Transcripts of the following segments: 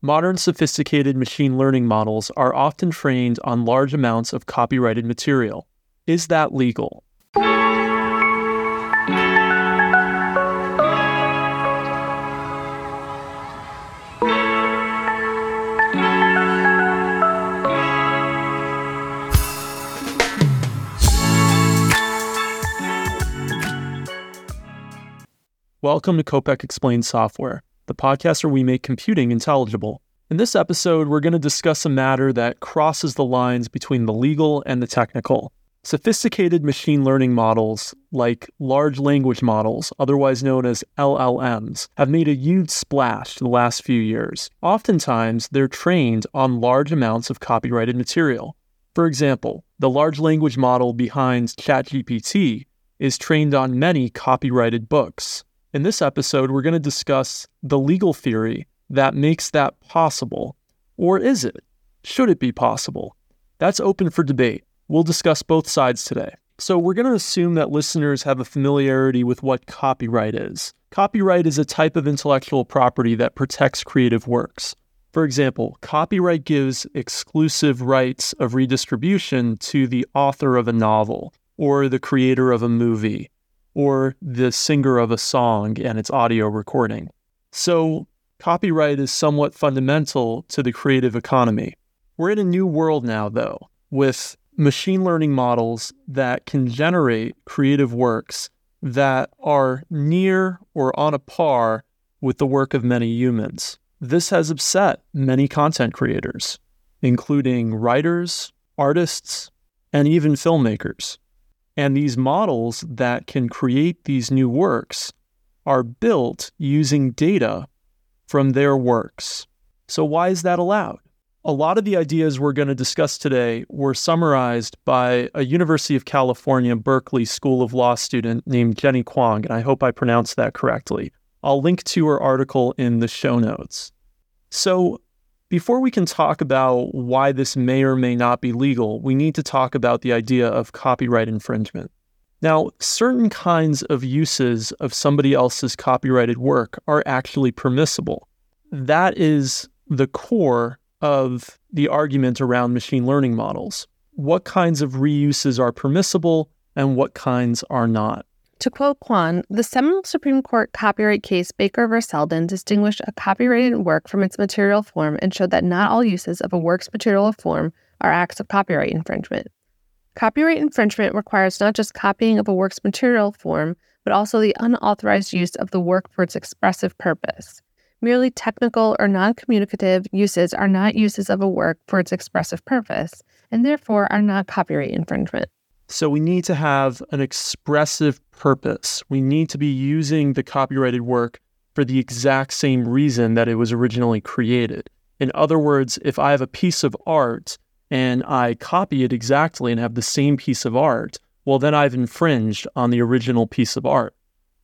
Modern sophisticated machine learning models are often trained on large amounts of copyrighted material. Is that legal? Welcome to Kopec Explains Software, the podcast where we make computing intelligible. In this episode, we're going to discuss a matter that crosses the lines between the legal and the technical. Sophisticated machine learning models, like large language models, otherwise known as LLMs, have made a huge splash in the last few years. Oftentimes, they're trained on large amounts of copyrighted material. For example, the large language model behind ChatGPT is trained on many copyrighted books. In this episode, we're going to discuss the legal theory that makes that possible. Or is it? Should it be possible? That's open for debate. We'll discuss both sides today. So, we're going to assume that listeners have a familiarity with what copyright is. Copyright is a type of intellectual property that protects creative works. For example, copyright gives exclusive rights of redistribution to the author of a novel or the creator of a movie or the singer of a song and its audio recording. So, copyright is somewhat fundamental to the creative economy. We're in a new world now, though, with machine learning models that can generate creative works that are near or on a par with the work of many humans. This has upset many content creators, including writers, artists, and even filmmakers. And these models that can create these new works are built using data from their works. So, why is that allowed? A lot of the ideas we're going to discuss today were summarized by a University of California, Berkeley School of Law student named Jenny Quang, and I hope I pronounced that correctly. I'll link to her article in the show notes. So, before we can talk about why this may or may not be legal, we need to talk about the idea of copyright infringement. Now, certain kinds of uses of somebody else's copyrighted work are actually permissible. That is the core of the argument around machine learning models. What kinds of reuses are permissible and what kinds are not? To quote Quang, the seminal Supreme Court copyright case Baker v. Selden distinguished a copyrighted work from its material form and showed that not all uses of a work's material form are acts of copyright infringement. Copyright infringement requires not just copying of a work's material form, but also the unauthorized use of the work for its expressive purpose. Merely technical or non communicative uses are not uses of a work for its expressive purpose, and therefore are not copyright infringement. So we need to have an expressive purpose. We need to be using the copyrighted work for the exact same reason that it was originally created. In other words, if I have a piece of art and I copy it exactly and have the same piece of art, well, then I've infringed on the original piece of art.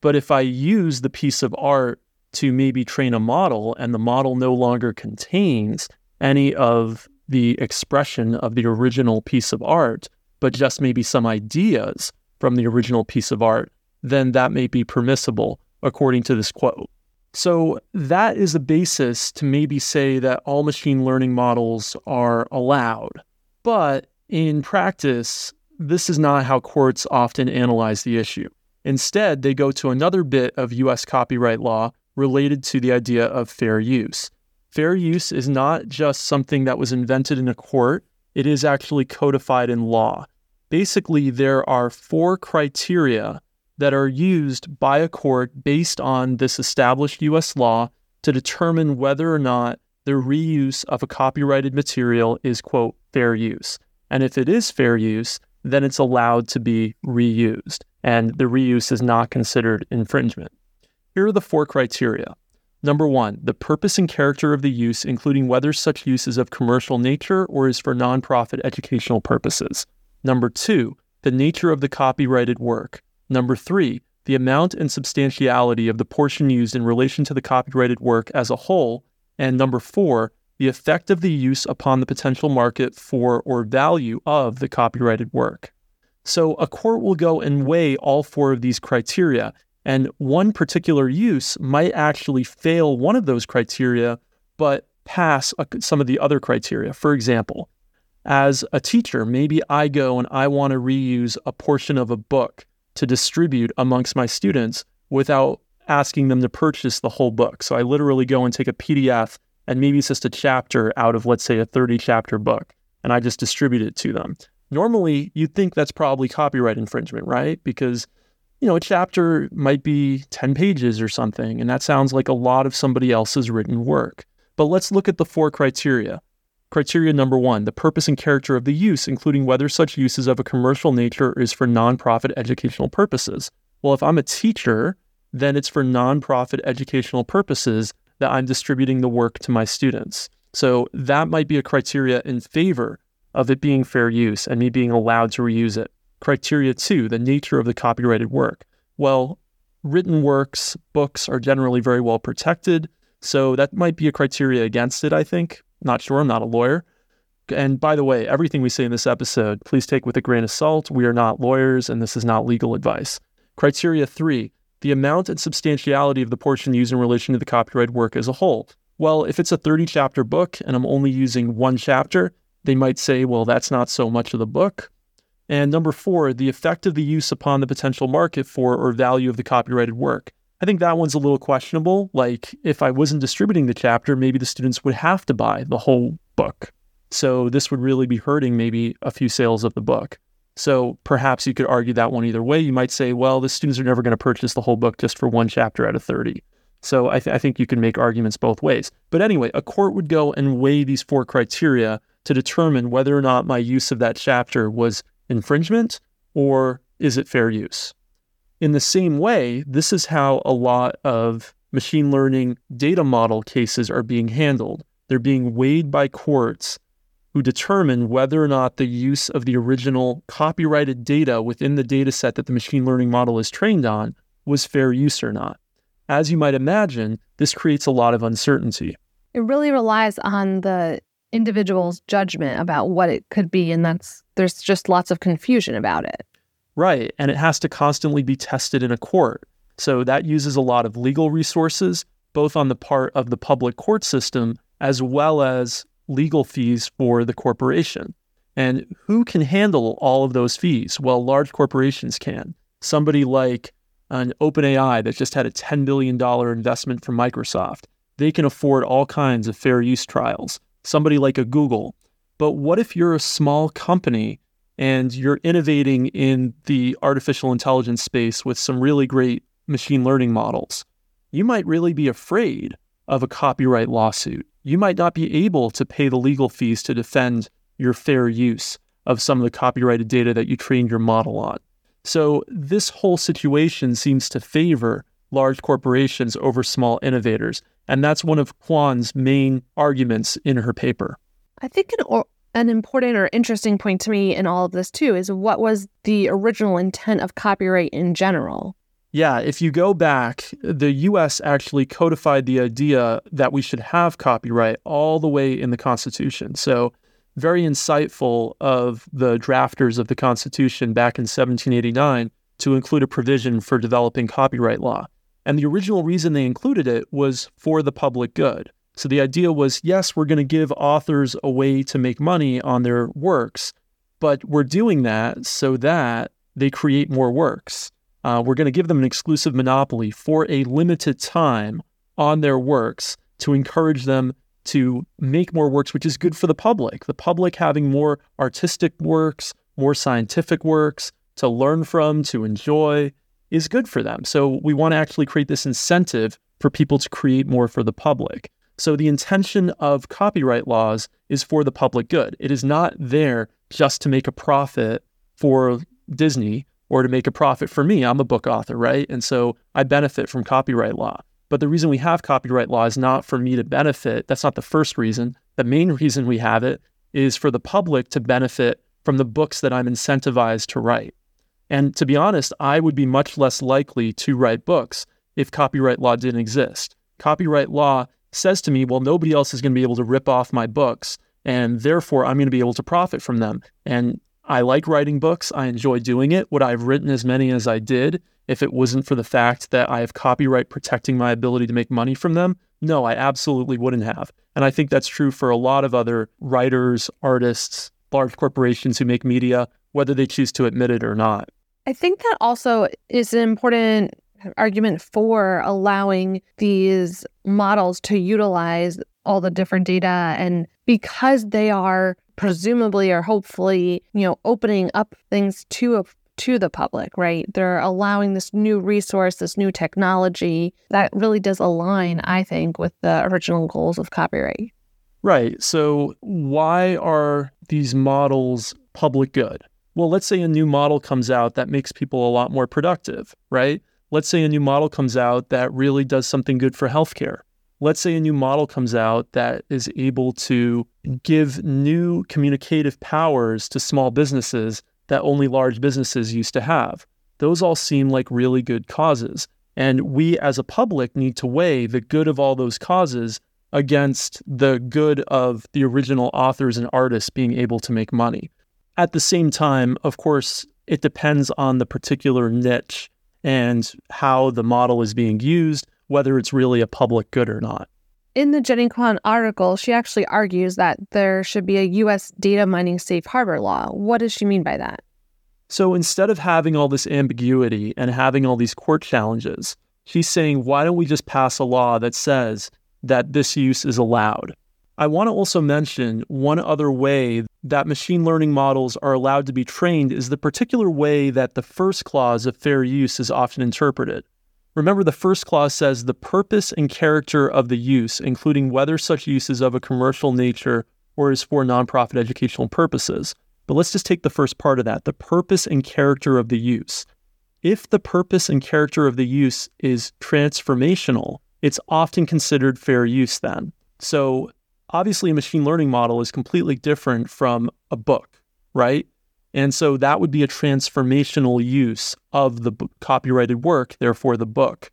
But if I use the piece of art to maybe train a model and the model no longer contains any of the expression of the original piece of art, but just maybe some ideas from the original piece of art, then that may be permissible according to this quote. So that is a basis to maybe say that all machine learning models are allowed. But in practice, this is not how courts often analyze the issue. Instead, they go to another bit of US copyright law related to the idea of fair use. Fair use is not just something that was invented in a court it is actually codified in law. Basically, there are four criteria that are used by a court based on this established US law to determine whether or not the reuse of a copyrighted material is, quote, fair use. And if it is fair use, then it's allowed to be reused, and the reuse is not considered infringement. Here are the four criteria Number one, the purpose and character of the use, including whether such use is of commercial nature or is for nonprofit educational purposes. Number two, the nature of the copyrighted work. Number three, the amount and substantiality of the portion used in relation to the copyrighted work as a whole. And number four, the effect of the use upon the potential market for or value of the copyrighted work. So a court will go and weigh all four of these criteria and one particular use might actually fail one of those criteria, but pass some of the other criteria. For example, as a teacher, maybe I go and I want to reuse a portion of a book to distribute amongst my students without asking them to purchase the whole book. So I literally go and take a PDF and maybe it's just a chapter out of, let's say, a 30 chapter book, and I just distribute it to them. Normally, you'd think that's probably copyright infringement, right? Because you know, a chapter might be 10 pages or something, and that sounds like a lot of somebody else's written work. But let's look at the four criteria. Criteria number one the purpose and character of the use, including whether such use is of a commercial nature or is for nonprofit educational purposes. Well, if I'm a teacher, then it's for nonprofit educational purposes that I'm distributing the work to my students. So that might be a criteria in favor of it being fair use and me being allowed to reuse it. Criteria two, the nature of the copyrighted work. Well, written works, books are generally very well protected. So that might be a criteria against it, I think. Not sure, I'm not a lawyer. And by the way, everything we say in this episode, please take with a grain of salt. We are not lawyers and this is not legal advice. Criteria three, the amount and substantiality of the portion used in relation to the copyrighted work as a whole. Well, if it's a 30 chapter book and I'm only using one chapter, they might say, well, that's not so much of the book. And number four, the effect of the use upon the potential market for or value of the copyrighted work. I think that one's a little questionable. Like, if I wasn't distributing the chapter, maybe the students would have to buy the whole book. So, this would really be hurting maybe a few sales of the book. So, perhaps you could argue that one either way. You might say, well, the students are never going to purchase the whole book just for one chapter out of 30. So, I, th- I think you can make arguments both ways. But anyway, a court would go and weigh these four criteria to determine whether or not my use of that chapter was infringement or is it fair use? In the same way, this is how a lot of machine learning data model cases are being handled. They're being weighed by courts who determine whether or not the use of the original copyrighted data within the data set that the machine learning model is trained on was fair use or not. As you might imagine, this creates a lot of uncertainty. It really relies on the individual's judgment about what it could be and that's there's just lots of confusion about it. Right, and it has to constantly be tested in a court. So that uses a lot of legal resources both on the part of the public court system as well as legal fees for the corporation. And who can handle all of those fees? Well, large corporations can. Somebody like an OpenAI that just had a $10 billion investment from Microsoft, they can afford all kinds of fair use trials somebody like a Google. But what if you're a small company and you're innovating in the artificial intelligence space with some really great machine learning models? You might really be afraid of a copyright lawsuit. You might not be able to pay the legal fees to defend your fair use of some of the copyrighted data that you trained your model on. So, this whole situation seems to favor large corporations over small innovators. And that's one of Quang's main arguments in her paper. I think an, an important or interesting point to me in all of this, too, is what was the original intent of copyright in general? Yeah, if you go back, the US actually codified the idea that we should have copyright all the way in the Constitution. So, very insightful of the drafters of the Constitution back in 1789 to include a provision for developing copyright law. And the original reason they included it was for the public good. So the idea was yes, we're going to give authors a way to make money on their works, but we're doing that so that they create more works. Uh, we're going to give them an exclusive monopoly for a limited time on their works to encourage them to make more works, which is good for the public. The public having more artistic works, more scientific works to learn from, to enjoy, is good for them. So we want to actually create this incentive for people to create more for the public. So the intention of copyright laws is for the public good. It is not there just to make a profit for Disney or to make a profit for me. I'm a book author, right? And so I benefit from copyright law. But the reason we have copyright law is not for me to benefit. That's not the first reason. The main reason we have it is for the public to benefit from the books that I'm incentivized to write. And to be honest, I would be much less likely to write books if copyright law didn't exist. Copyright law says to me, well, nobody else is going to be able to rip off my books, and therefore I'm going to be able to profit from them. And I like writing books. I enjoy doing it. Would I have written as many as I did if it wasn't for the fact that I have copyright protecting my ability to make money from them? No, I absolutely wouldn't have. And I think that's true for a lot of other writers, artists, large corporations who make media, whether they choose to admit it or not. I think that also is an important argument for allowing these models to utilize all the different data. And because they are presumably or hopefully you know opening up things to a, to the public right? They're allowing this new resource this new technology that really does align i think with the original goals of copyright. Right. So why are these models public good well let's say a new model comes out that makes people a lot more productive right let's say a new model comes out that really does something good for healthcare let's say a new model comes out that is able to give new communicative powers to small businesses that only large businesses used to have. Those all seem like really good causes. And we as a public need to weigh the good of all those causes against the good of the original authors and artists being able to make money. At the same time, of course, it depends on the particular niche and how the model is being used whether it's really a public good or not. In the Jenny Quang article, she actually argues that there should be a U.S. data mining safe harbor law. What does she mean by that? So instead of having all this ambiguity and having all these court challenges, she's saying, why don't we just pass a law that says that this use is allowed? I want to also mention one other way that machine learning models are allowed to be trained is the particular way that the first clause of fair use is often interpreted. Remember, the first clause says the purpose and character of the use, including whether such use is of a commercial nature or is for nonprofit educational purposes. But let's just take the first part of that the purpose and character of the use. If the purpose and character of the use is transformational, it's often considered fair use then. So, obviously, a machine learning model is completely different from a book, right? And so that would be a transformational use of the copyrighted work, therefore the book.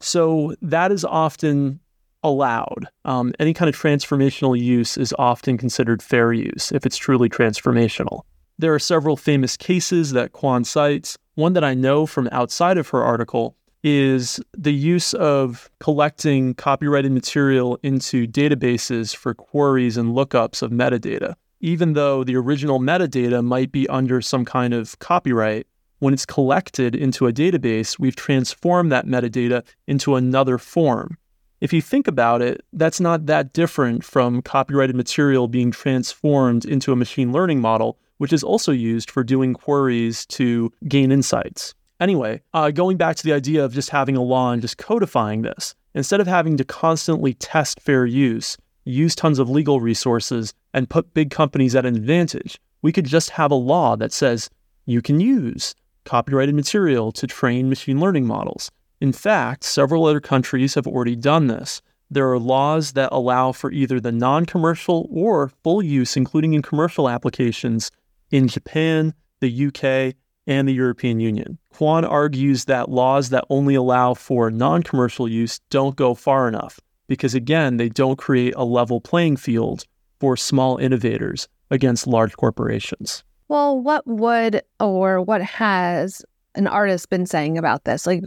So that is often allowed. Um, any kind of transformational use is often considered fair use if it's truly transformational. There are several famous cases that Quang cites. One that I know from outside of her article is the use of collecting copyrighted material into databases for queries and lookups of metadata even though the original metadata might be under some kind of copyright, when it's collected into a database, we've transformed that metadata into another form. If you think about it, that's not that different from copyrighted material being transformed into a machine learning model, which is also used for doing queries to gain insights. Anyway, uh, going back to the idea of just having a law and just codifying this, instead of having to constantly test fair use, use tons of legal resources, and put big companies at an advantage. We could just have a law that says you can use copyrighted material to train machine learning models. In fact, several other countries have already done this. There are laws that allow for either the non commercial or full use, including in commercial applications, in Japan, the UK, and the European Union. Quang argues that laws that only allow for non commercial use don't go far enough because, again, they don't create a level playing field for small innovators against large corporations. Well, what would or what has an artist been saying about this? Like,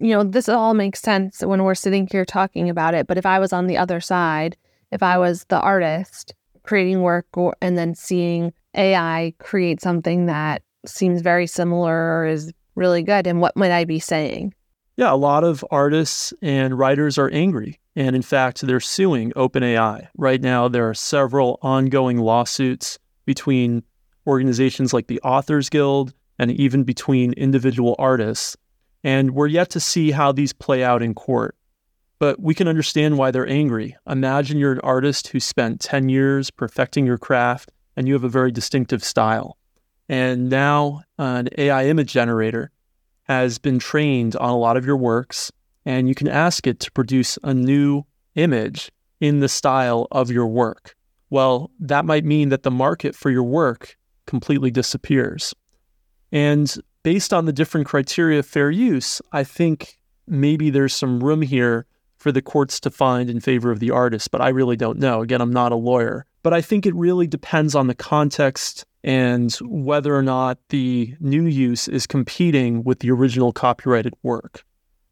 you know, this all makes sense when we're sitting here talking about it. But if I was on the other side, if I was the artist creating work or, and then seeing AI create something that seems very similar or is really good, and what might I be saying? Yeah, a lot of artists and writers are angry and in fact, they're suing OpenAI. Right now, there are several ongoing lawsuits between organizations like the Authors Guild and even between individual artists. And we're yet to see how these play out in court. But we can understand why they're angry. Imagine you're an artist who spent 10 years perfecting your craft and you have a very distinctive style. And now an AI image generator has been trained on a lot of your works and you can ask it to produce a new image in the style of your work. Well, that might mean that the market for your work completely disappears. And based on the different criteria of fair use, I think maybe there's some room here for the courts to find in favor of the artist, but I really don't know. Again, I'm not a lawyer. But I think it really depends on the context and whether or not the new use is competing with the original copyrighted work.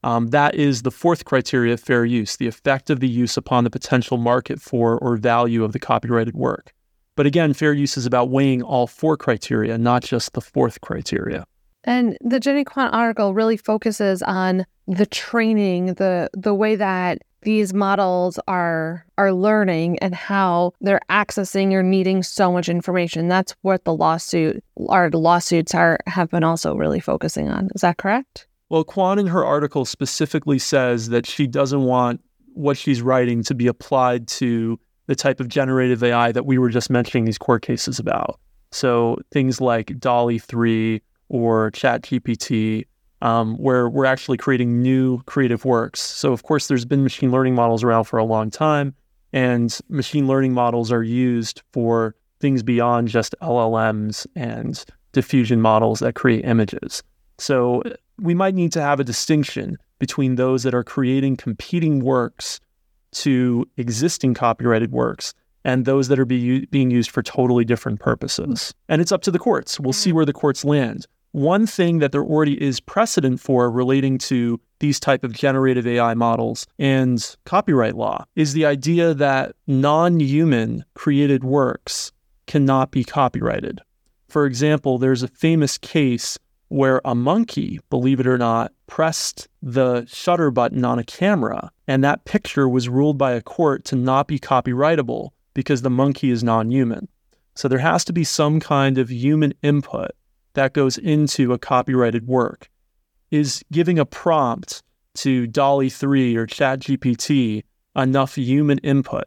Um, that is the fourth criteria of fair use, the effect of the use upon the potential market for or value of the copyrighted work. But again, fair use is about weighing all four criteria, not just the fourth criteria. And the Jenny Quang article really focuses on the training, the the way that these models are are learning and how they're accessing or needing so much information. That's what the lawsuit our lawsuits are have been also really focusing on. Is that correct? Well, Quang in her article specifically says that she doesn't want what she's writing to be applied to the type of generative AI that we were just mentioning these court cases about. So things like DALL-E 3 or ChatGPT, um, where we're actually creating new creative works. So, of course, there's been machine learning models around for a long time, and machine learning models are used for things beyond just LLMs and diffusion models that create images. So, we might need to have a distinction between those that are creating competing works to existing copyrighted works and those that are be, being used for totally different purposes. And it's up to the courts. We'll see mm-hmm. where the courts land. One thing that there already is precedent for relating to these type of generative AI models and copyright law is the idea that non-human created works cannot be copyrighted. For example, there's a famous case where a monkey, believe it or not, pressed the shutter button on a camera, and that picture was ruled by a court to not be copyrightable because the monkey is non human. So there has to be some kind of human input that goes into a copyrighted work. Is giving a prompt to DALL-E 3 or ChatGPT enough human input?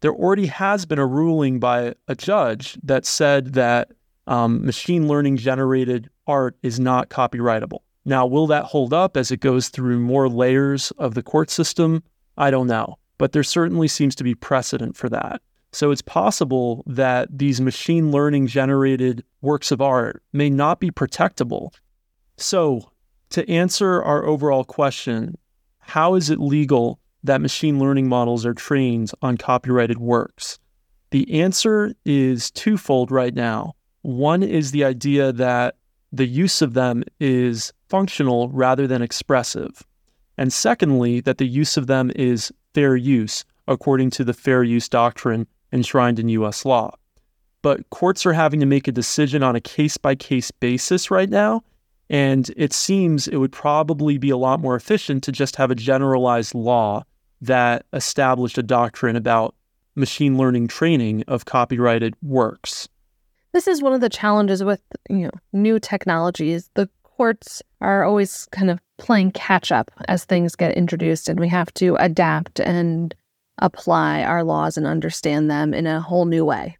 There already has been a ruling by a judge that said that um, machine learning generated art is not copyrightable. Now, will that hold up as it goes through more layers of the court system? I don't know, but there certainly seems to be precedent for that. So it's possible that these machine learning generated works of art may not be protectable. So, to answer our overall question, how is it legal that machine learning models are trained on copyrighted works? The answer is twofold right now. One is the idea that the use of them is functional rather than expressive. And secondly, that the use of them is fair use, according to the fair use doctrine enshrined in US law. But courts are having to make a decision on a case by case basis right now. And it seems it would probably be a lot more efficient to just have a generalized law that established a doctrine about machine learning training of copyrighted works this is one of the challenges with you know new technologies. The courts are always kind of playing catch up as things get introduced, and we have to adapt and apply our laws and understand them in a whole new way.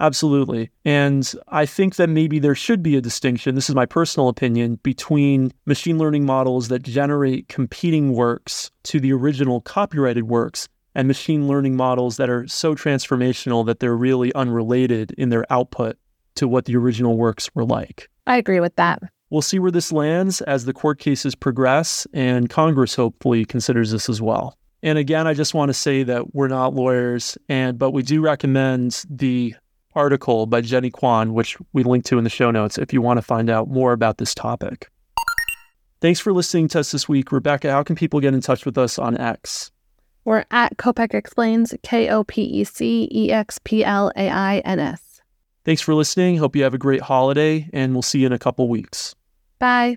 Absolutely. And I think that maybe there should be a distinction, this is my personal opinion, between machine learning models that generate competing works to the original copyrighted works and machine learning models that are so transformational that they're really unrelated in their output to what the original works were like. I agree with that. We'll see where this lands as the court cases progress, and Congress hopefully considers this as well. And again, I just want to say that we're not lawyers, and but we do recommend the article by Jenny Quang, which we link to in the show notes if you want to find out more about this topic. Thanks for listening to us this week. Rebecca, how can people get in touch with us on X? We're at Kopec Explains, K O P E C E X P L A I N S. Thanks for listening. Hope you have a great holiday, and we'll see you in a couple weeks. Bye.